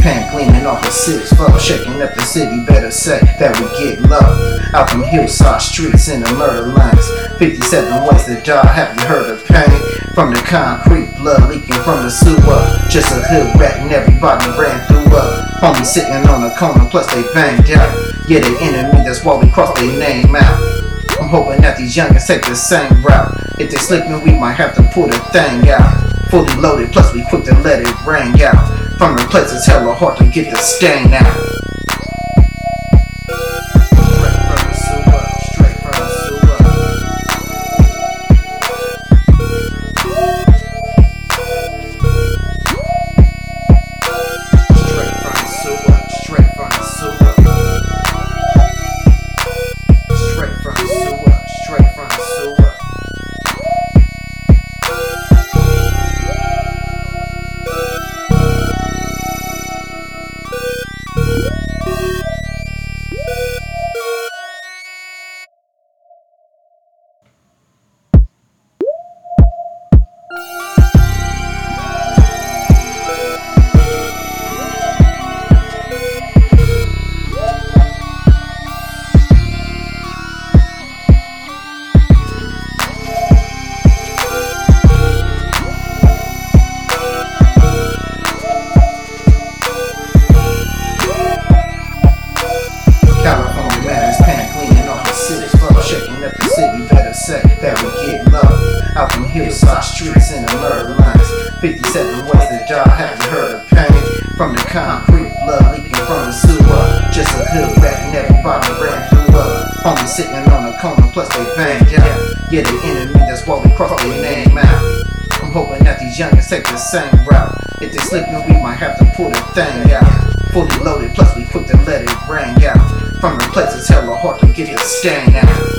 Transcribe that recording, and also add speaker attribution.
Speaker 1: pan gleaming off a six four, shaking up the city. Better say that we get low. Out them hillside streets in the murder lines. 57 ways to die. Have you heard of pain? From the concrete, blood leaking from the sewer. Just a hood rat and everybody ran through up. Homie sitting on the corner, plus they banged out. Yeah, they enemy, that's why we cross their name out. I'm hoping that these youngins take the same route. If they slippin', we might have to pull the thing out. Fully loaded, plus we quick to let it ring out. From the place it's hella hard to get the stain out. City. Better say that we get low. Out them hillside streets in the murder lines. 57 ways that y'all haven't heard of pain? From the concrete, blood leaking from the sewer. Just a hood rat and everybody ran through up. Homie sitting on the corner, plus they banged out. Yeah, they enemy, that's why we cross their name out. I'm hoping that these youngins take the same route. If they slippin', we might have to pull the thing out. Fully loaded, plus we quick to let it ring out. From the place it's hella hard to get the stain out.